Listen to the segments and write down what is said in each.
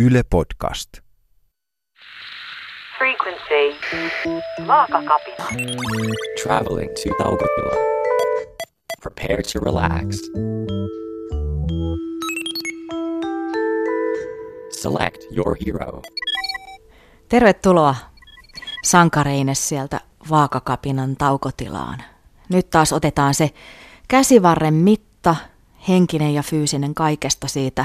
Yle Podcast. Frequency. Vaakakapina. Traveling to Taukotila. Prepare to relax. Select your hero. Tervetuloa sankareine sieltä vaakakapinan taukotilaan. Nyt taas otetaan se käsivarren mitta, henkinen ja fyysinen kaikesta siitä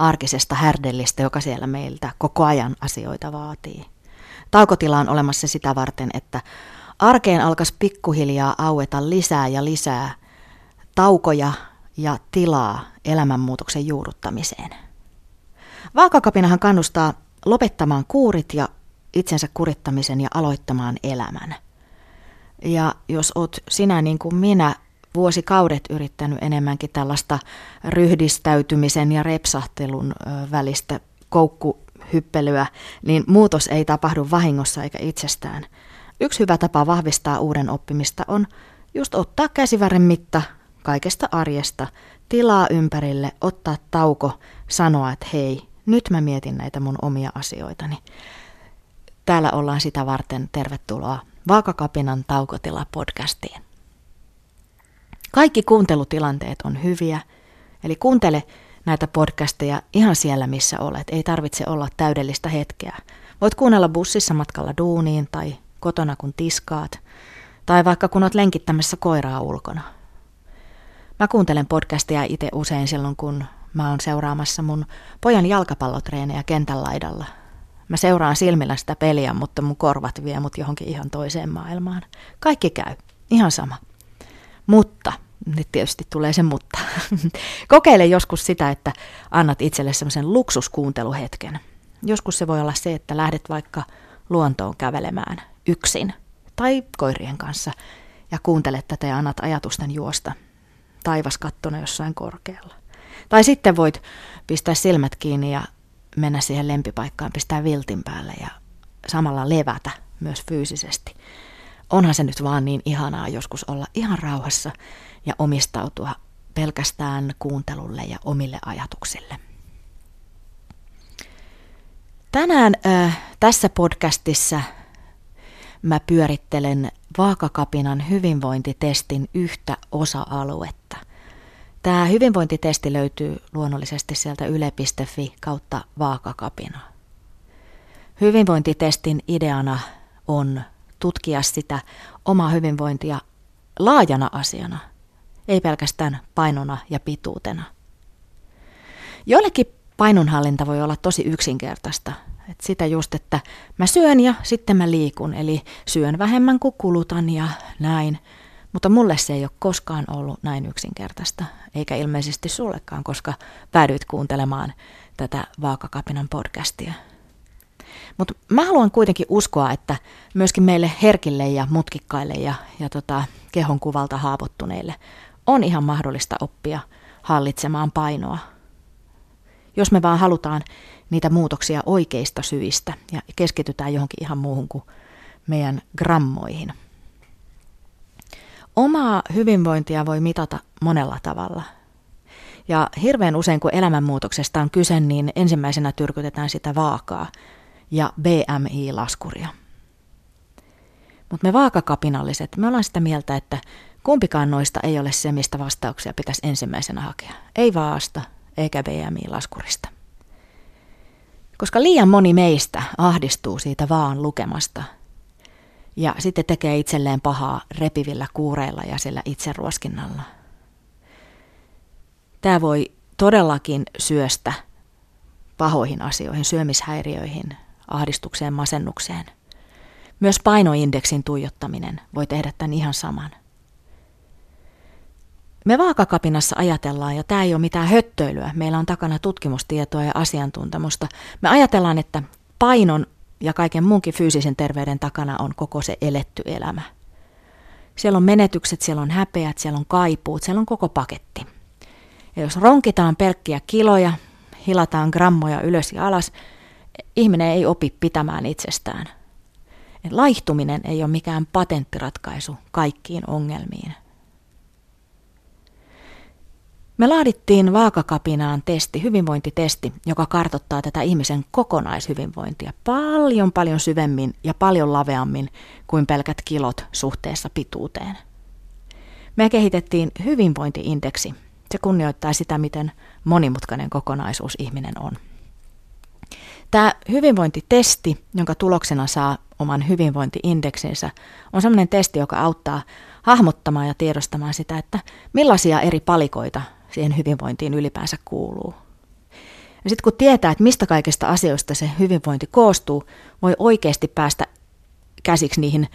arkisesta härdellistä, joka siellä meiltä koko ajan asioita vaatii. Taukotila on olemassa sitä varten, että arkeen alkaisi pikkuhiljaa aueta lisää ja lisää taukoja ja tilaa elämänmuutoksen juuruttamiseen. Vaakakapinahan kannustaa lopettamaan kuurit ja itsensä kurittamisen ja aloittamaan elämän. Ja jos oot sinä niin kuin minä vuosikaudet yrittänyt enemmänkin tällaista ryhdistäytymisen ja repsahtelun välistä koukkuhyppelyä, niin muutos ei tapahdu vahingossa eikä itsestään. Yksi hyvä tapa vahvistaa uuden oppimista on just ottaa käsivarren mitta kaikesta arjesta, tilaa ympärille, ottaa tauko, sanoa, että hei, nyt mä mietin näitä mun omia asioitani. Täällä ollaan sitä varten. Tervetuloa Vaakakapinan taukotila podcastiin. Kaikki kuuntelutilanteet on hyviä, eli kuuntele näitä podcasteja ihan siellä, missä olet. Ei tarvitse olla täydellistä hetkeä. Voit kuunnella bussissa matkalla duuniin tai kotona kun tiskaat, tai vaikka kun olet lenkittämässä koiraa ulkona. Mä kuuntelen podcastia itse usein silloin, kun mä oon seuraamassa mun pojan jalkapallotreenejä kentän laidalla. Mä seuraan silmillä sitä peliä, mutta mun korvat vie mut johonkin ihan toiseen maailmaan. Kaikki käy, ihan sama. Mutta, nyt tietysti tulee se mutta. Kokeile joskus sitä, että annat itselle semmoisen luksuskuunteluhetken. Joskus se voi olla se, että lähdet vaikka luontoon kävelemään yksin tai koirien kanssa ja kuuntelet tätä ja annat ajatusten juosta taivas kattona jossain korkealla. Tai sitten voit pistää silmät kiinni ja mennä siihen lempipaikkaan, pistää viltin päälle ja samalla levätä myös fyysisesti onhan se nyt vaan niin ihanaa joskus olla ihan rauhassa ja omistautua pelkästään kuuntelulle ja omille ajatuksille. Tänään äh, tässä podcastissa mä pyörittelen vaakakapinan hyvinvointitestin yhtä osa-aluetta. Tämä hyvinvointitesti löytyy luonnollisesti sieltä yle.fi kautta vaakakapina. Hyvinvointitestin ideana on tutkia sitä omaa hyvinvointia laajana asiana, ei pelkästään painona ja pituutena. Joillekin painonhallinta voi olla tosi yksinkertaista. Et sitä just, että mä syön ja sitten mä liikun, eli syön vähemmän kuin kulutan ja näin. Mutta mulle se ei ole koskaan ollut näin yksinkertaista, eikä ilmeisesti sullekaan, koska päädyit kuuntelemaan tätä Vaakakapinan podcastia. Mutta mä haluan kuitenkin uskoa, että myöskin meille herkille ja mutkikkaille ja, ja tota, kehon kuvalta haavoittuneille on ihan mahdollista oppia hallitsemaan painoa. Jos me vaan halutaan niitä muutoksia oikeista syistä ja keskitytään johonkin ihan muuhun kuin meidän grammoihin. Omaa hyvinvointia voi mitata monella tavalla. Ja hirveän usein, kun elämänmuutoksesta on kyse, niin ensimmäisenä tyrkytetään sitä vaakaa – ja BMI-laskuria. Mutta me vaakakapinalliset, me ollaan sitä mieltä, että kumpikaan noista ei ole se, mistä vastauksia pitäisi ensimmäisenä hakea. Ei vaasta eikä BMI-laskurista. Koska liian moni meistä ahdistuu siitä vaan lukemasta ja sitten tekee itselleen pahaa repivillä kuureilla ja sillä itseruoskinnalla. Tämä voi todellakin syöstä pahoihin asioihin, syömishäiriöihin, ahdistukseen, masennukseen. Myös painoindeksin tuijottaminen voi tehdä tämän ihan saman. Me vaakakapinassa ajatellaan, ja tämä ei ole mitään höttöilyä, meillä on takana tutkimustietoa ja asiantuntemusta. Me ajatellaan, että painon ja kaiken muunkin fyysisen terveyden takana on koko se eletty elämä. Siellä on menetykset, siellä on häpeät, siellä on kaipuut, siellä on koko paketti. Ja jos ronkitaan pelkkiä kiloja, hilataan grammoja ylös ja alas, ihminen ei opi pitämään itsestään. Laihtuminen ei ole mikään patenttiratkaisu kaikkiin ongelmiin. Me laadittiin vaakakapinaan testi, hyvinvointitesti, joka kartottaa tätä ihmisen kokonaishyvinvointia paljon paljon syvemmin ja paljon laveammin kuin pelkät kilot suhteessa pituuteen. Me kehitettiin hyvinvointiindeksi. Se kunnioittaa sitä, miten monimutkainen kokonaisuus ihminen on. Tämä hyvinvointitesti, jonka tuloksena saa oman hyvinvointiindeksinsä, on sellainen testi, joka auttaa hahmottamaan ja tiedostamaan sitä, että millaisia eri palikoita siihen hyvinvointiin ylipäänsä kuuluu. Ja sitten kun tietää, että mistä kaikista asioista se hyvinvointi koostuu, voi oikeasti päästä käsiksi niihin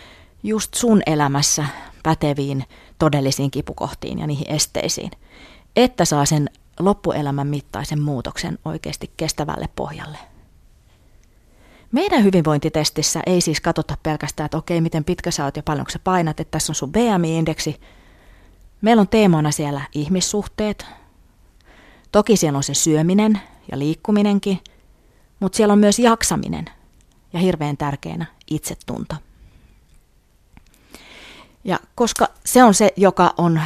just sun elämässä päteviin todellisiin kipukohtiin ja niihin esteisiin, että saa sen loppuelämän mittaisen muutoksen oikeasti kestävälle pohjalle. Meidän hyvinvointitestissä ei siis katsota pelkästään, että okei, miten pitkä sä oot ja paljonko sä painat, että tässä on sun BMI-indeksi. Meillä on teemana siellä ihmissuhteet. Toki siellä on se syöminen ja liikkuminenkin, mutta siellä on myös jaksaminen ja hirveän tärkeänä itsetunto. Ja koska se on se, joka on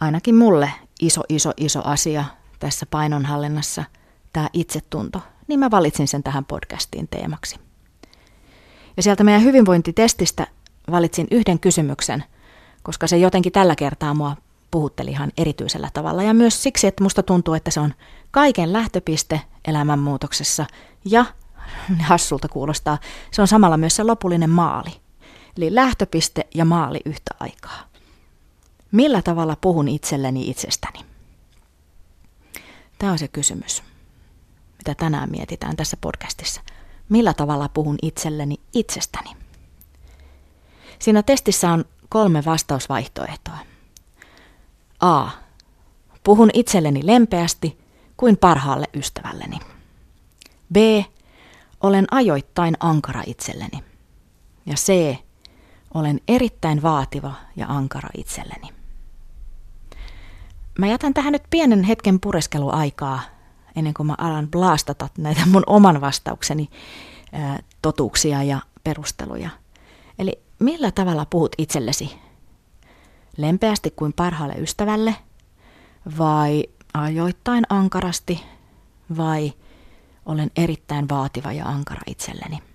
ainakin mulle iso, iso, iso asia tässä painonhallinnassa, tämä itsetunto, niin mä valitsin sen tähän podcastiin teemaksi. Ja sieltä meidän hyvinvointitestistä valitsin yhden kysymyksen, koska se jotenkin tällä kertaa mua puhutteli ihan erityisellä tavalla. Ja myös siksi, että musta tuntuu, että se on kaiken lähtöpiste elämänmuutoksessa ja hassulta kuulostaa, se on samalla myös se lopullinen maali. Eli lähtöpiste ja maali yhtä aikaa. Millä tavalla puhun itselleni itsestäni? Tämä on se kysymys mitä tänään mietitään tässä podcastissa. Millä tavalla puhun itselleni itsestäni? Siinä testissä on kolme vastausvaihtoehtoa. A. Puhun itselleni lempeästi kuin parhaalle ystävälleni. B. Olen ajoittain ankara itselleni. Ja C. Olen erittäin vaativa ja ankara itselleni. Mä jätän tähän nyt pienen hetken pureskeluaikaa ennen kuin mä alan blastata näitä mun oman vastaukseni ää, totuuksia ja perusteluja. Eli millä tavalla puhut itsellesi? Lempeästi kuin parhaalle ystävälle vai ajoittain ankarasti vai olen erittäin vaativa ja ankara itselleni?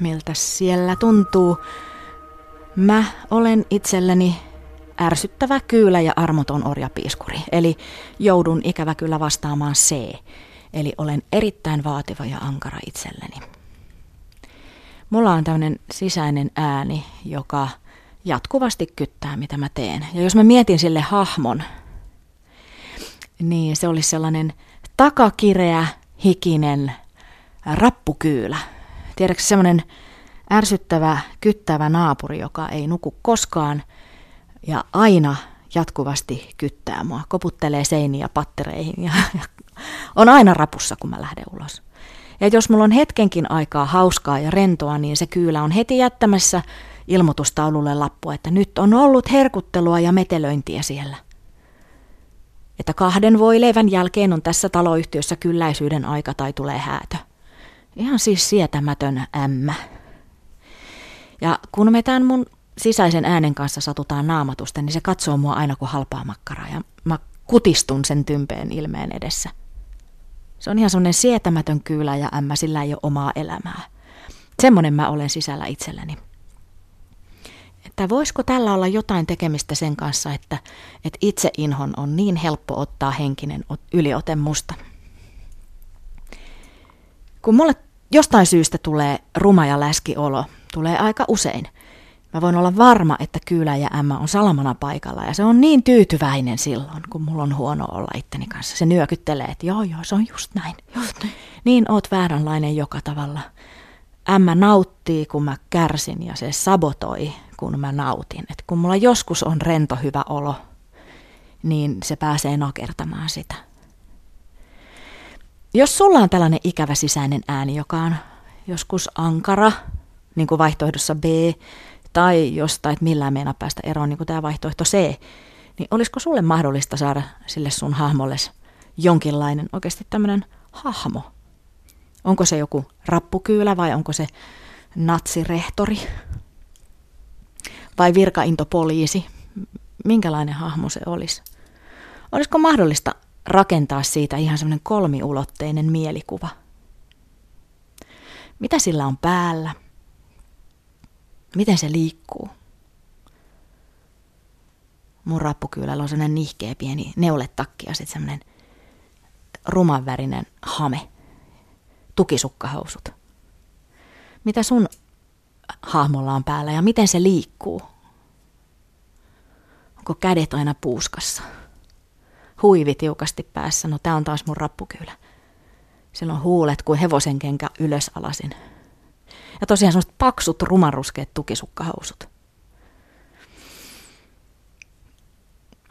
Miltä siellä tuntuu. Mä olen itselleni ärsyttävä kyylä ja armoton orjapiiskuri, eli joudun ikävä kyllä vastaamaan C, eli olen erittäin vaativa ja ankara itselleni. Mulla on tämmöinen sisäinen ääni, joka jatkuvasti kyttää, mitä mä teen. Ja jos mä mietin sille hahmon, niin se olisi sellainen takakireä, hikinen rappukyylä, Tiedätkö semmoinen ärsyttävä, kyttävä naapuri, joka ei nuku koskaan ja aina jatkuvasti kyttää mua, koputtelee seiniä pattereihin ja, ja on aina rapussa, kun mä lähden ulos. Ja jos mulla on hetkenkin aikaa hauskaa ja rentoa, niin se kyllä on heti jättämässä ilmoitustaululle lappu, että nyt on ollut herkuttelua ja metelöintiä siellä. Että kahden voileivän jälkeen on tässä taloyhtiössä kylläisyyden aika tai tulee häätö. Ihan siis sietämätön ämmä. Ja kun me tämän mun sisäisen äänen kanssa satutaan naamatusten, niin se katsoo mua aina kuin halpaa makkaraa ja mä kutistun sen tympeen ilmeen edessä. Se on ihan semmoinen sietämätön kyylä ja ämmä, sillä ei ole omaa elämää. Semmoinen mä olen sisällä itselleni. Että voisiko tällä olla jotain tekemistä sen kanssa, että, että itse inhon on niin helppo ottaa henkinen yliote musta. Kun mulle jostain syystä tulee ruma ja läski olo, tulee aika usein, Mä voin olla varma, että Kyylä ja Ämmä on salamana paikalla ja se on niin tyytyväinen silloin, kun mulla on huono olla itteni kanssa. Se nyökyttelee, että joo joo, se on just näin. Just näin. Niin oot vääränlainen joka tavalla. Ämmä nauttii, kun mä kärsin ja se sabotoi, kun mä nautin. Et kun mulla joskus on rento hyvä olo, niin se pääsee nakertamaan sitä. Jos sulla on tällainen ikävä sisäinen ääni, joka on joskus ankara, niin kuin vaihtoehdossa B, tai jostain, että millään meinaa päästä eroon, niin kuin tämä vaihtoehto C, niin olisiko sulle mahdollista saada sille sun hahmolle jonkinlainen oikeasti tämmöinen hahmo? Onko se joku rappukyylä vai onko se natsirehtori vai virkaintopoliisi? Minkälainen hahmo se olisi? Olisiko mahdollista rakentaa siitä ihan semmoinen kolmiulotteinen mielikuva? Mitä sillä on päällä? Miten se liikkuu? Mun rappukyylällä on sellainen nihkeä pieni neuletakki ja sitten semmoinen rumanvärinen hame, tukisukkahousut. Mitä sun hahmolla on päällä ja miten se liikkuu? Onko kädet aina puuskassa? Huivi tiukasti päässä, no tää on taas mun rappukyylä. Sillä on huulet kuin hevosen kenkä ylös alasin. Ja tosiaan semmoiset paksut rumanruskeat tukisukkahousut.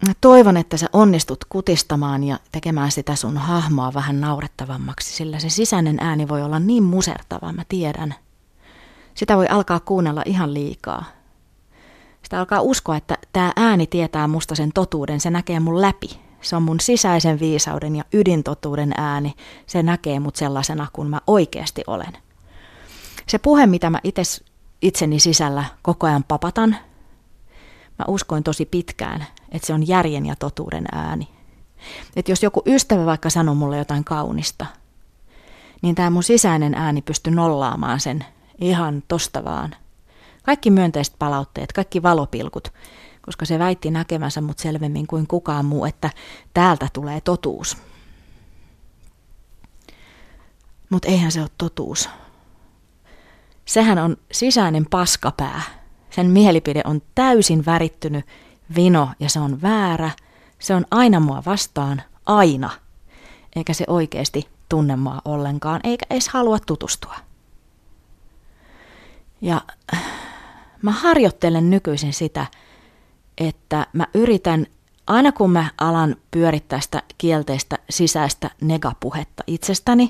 Mä toivon, että sä onnistut kutistamaan ja tekemään sitä sun hahmoa vähän naurettavammaksi, sillä se sisäinen ääni voi olla niin musertava, mä tiedän. Sitä voi alkaa kuunnella ihan liikaa. Sitä alkaa uskoa, että tämä ääni tietää musta sen totuuden, se näkee mun läpi. Se on mun sisäisen viisauden ja ydintotuuden ääni. Se näkee mut sellaisena kuin mä oikeasti olen. Se puhe, mitä mä itse itseni sisällä koko ajan papatan, mä uskoin tosi pitkään, että se on järjen ja totuuden ääni. Että jos joku ystävä vaikka sanoo mulle jotain kaunista, niin tämä mun sisäinen ääni pystyy nollaamaan sen ihan tosta vaan. Kaikki myönteiset palautteet, kaikki valopilkut, koska se väitti näkemänsä mut selvemmin kuin kukaan muu, että täältä tulee totuus. Mutta eihän se ole totuus. Sehän on sisäinen paskapää. Sen mielipide on täysin värittynyt vino ja se on väärä. Se on aina mua vastaan, aina. Eikä se oikeasti tunne mua ollenkaan, eikä edes halua tutustua. Ja mä harjoittelen nykyisin sitä, että mä yritän, aina kun mä alan pyörittää sitä kielteistä sisäistä negapuhetta itsestäni,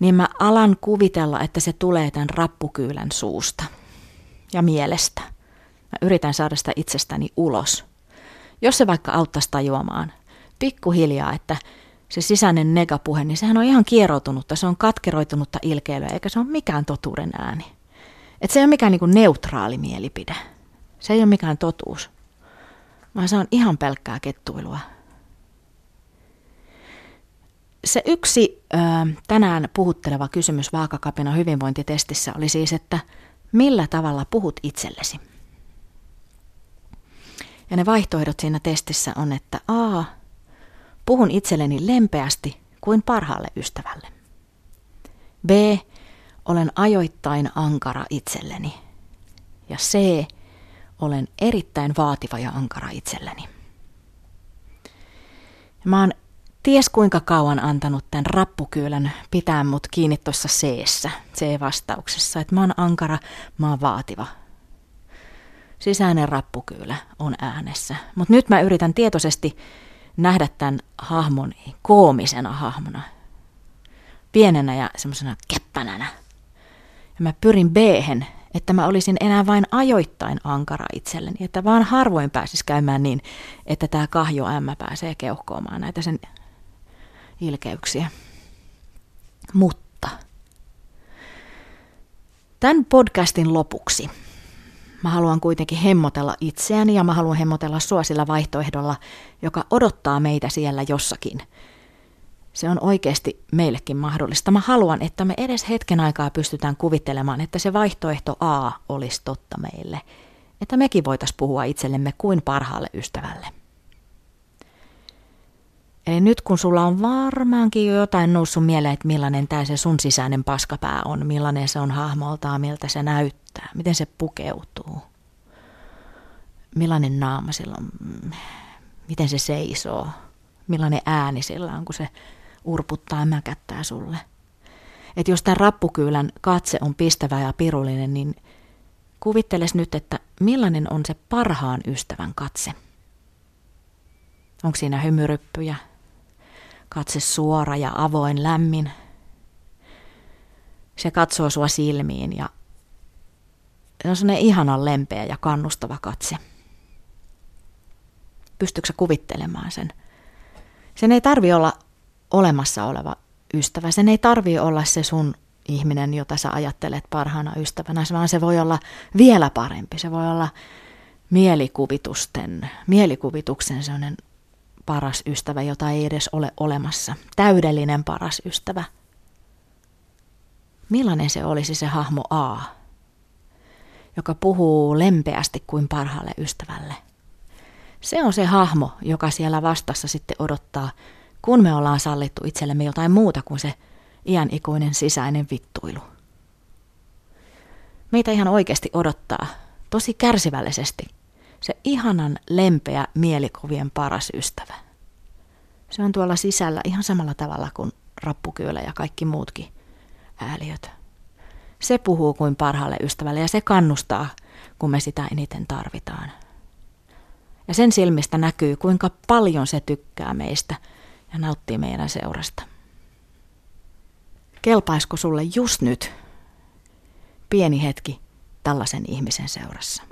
niin mä alan kuvitella, että se tulee tämän rappukyylän suusta ja mielestä. Mä yritän saada sitä itsestäni ulos. Jos se vaikka auttaisi tajuamaan pikkuhiljaa, että se sisäinen negapuhe, niin sehän on ihan kieroutunutta, se on katkeroitunutta ilkeilyä, eikä se ole mikään totuuden ääni. Että se ei ole mikään niin neutraali mielipide. Se ei ole mikään totuus, vaan se on ihan pelkkää kettuilua se yksi ö, tänään puhutteleva kysymys vaakakapina hyvinvointitestissä oli siis, että millä tavalla puhut itsellesi? Ja ne vaihtoehdot siinä testissä on, että A. Puhun itselleni lempeästi kuin parhaalle ystävälle. B. Olen ajoittain ankara itselleni. Ja C. Olen erittäin vaativa ja ankara itselleni. Mä oon ties kuinka kauan antanut tämän rappukyylän pitää mut kiinni tuossa C-ssä, C-vastauksessa, että mä oon ankara, mä oon vaativa. Sisäinen rappukyylä on äänessä, mutta nyt mä yritän tietoisesti nähdä tämän hahmon koomisena hahmona, pienenä ja semmoisena käppänänä. Ja mä pyrin b että mä olisin enää vain ajoittain ankara itselleni, että vaan harvoin pääsis käymään niin, että tämä kahjo ämmä pääsee keuhkoamaan näitä sen ilkeyksiä. Mutta tämän podcastin lopuksi mä haluan kuitenkin hemmotella itseäni ja mä haluan hemmotella sua sillä vaihtoehdolla, joka odottaa meitä siellä jossakin. Se on oikeasti meillekin mahdollista. Mä haluan, että me edes hetken aikaa pystytään kuvittelemaan, että se vaihtoehto A olisi totta meille. Että mekin voitaisiin puhua itsellemme kuin parhaalle ystävälle. Eli nyt kun sulla on varmaankin jo jotain noussut mieleen, että millainen tämä se sun sisäinen paskapää on, millainen se on hahmoltaan, miltä se näyttää, miten se pukeutuu. millainen naama sillä on, mm, miten se seisoo, millainen ääni sillä on, kun se urputtaa ja mäkättää sulle. Että jos tämä rappukyylän katse on pistävä ja pirullinen, niin kuvitteles nyt, että millainen on se parhaan ystävän katse. Onko siinä hymyryppyjä, katse suora ja avoin, lämmin. Se katsoo sua silmiin ja se on sellainen ihanan lempeä ja kannustava katse. Pystytkö kuvittelemaan sen? Sen ei tarvi olla olemassa oleva ystävä. Sen ei tarvi olla se sun ihminen, jota sä ajattelet parhaana ystävänä, vaan se voi olla vielä parempi. Se voi olla mielikuvitusten, mielikuvituksen sellainen paras ystävä, jota ei edes ole olemassa. Täydellinen paras ystävä. Millainen se olisi se hahmo A, joka puhuu lempeästi kuin parhaalle ystävälle? Se on se hahmo, joka siellä vastassa sitten odottaa, kun me ollaan sallittu itsellemme jotain muuta kuin se iän ikuinen sisäinen vittuilu. Meitä ihan oikeasti odottaa, tosi kärsivällisesti, se ihanan lempeä mielikuvien paras ystävä. Se on tuolla sisällä ihan samalla tavalla kuin rappukyölä ja kaikki muutkin ääliöt. Se puhuu kuin parhaalle ystävälle ja se kannustaa, kun me sitä eniten tarvitaan. Ja sen silmistä näkyy, kuinka paljon se tykkää meistä ja nauttii meidän seurasta. Kelpaisiko sulle just nyt pieni hetki tällaisen ihmisen seurassa?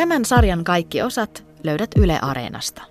Tämän sarjan kaikki osat löydät Yle Areenasta.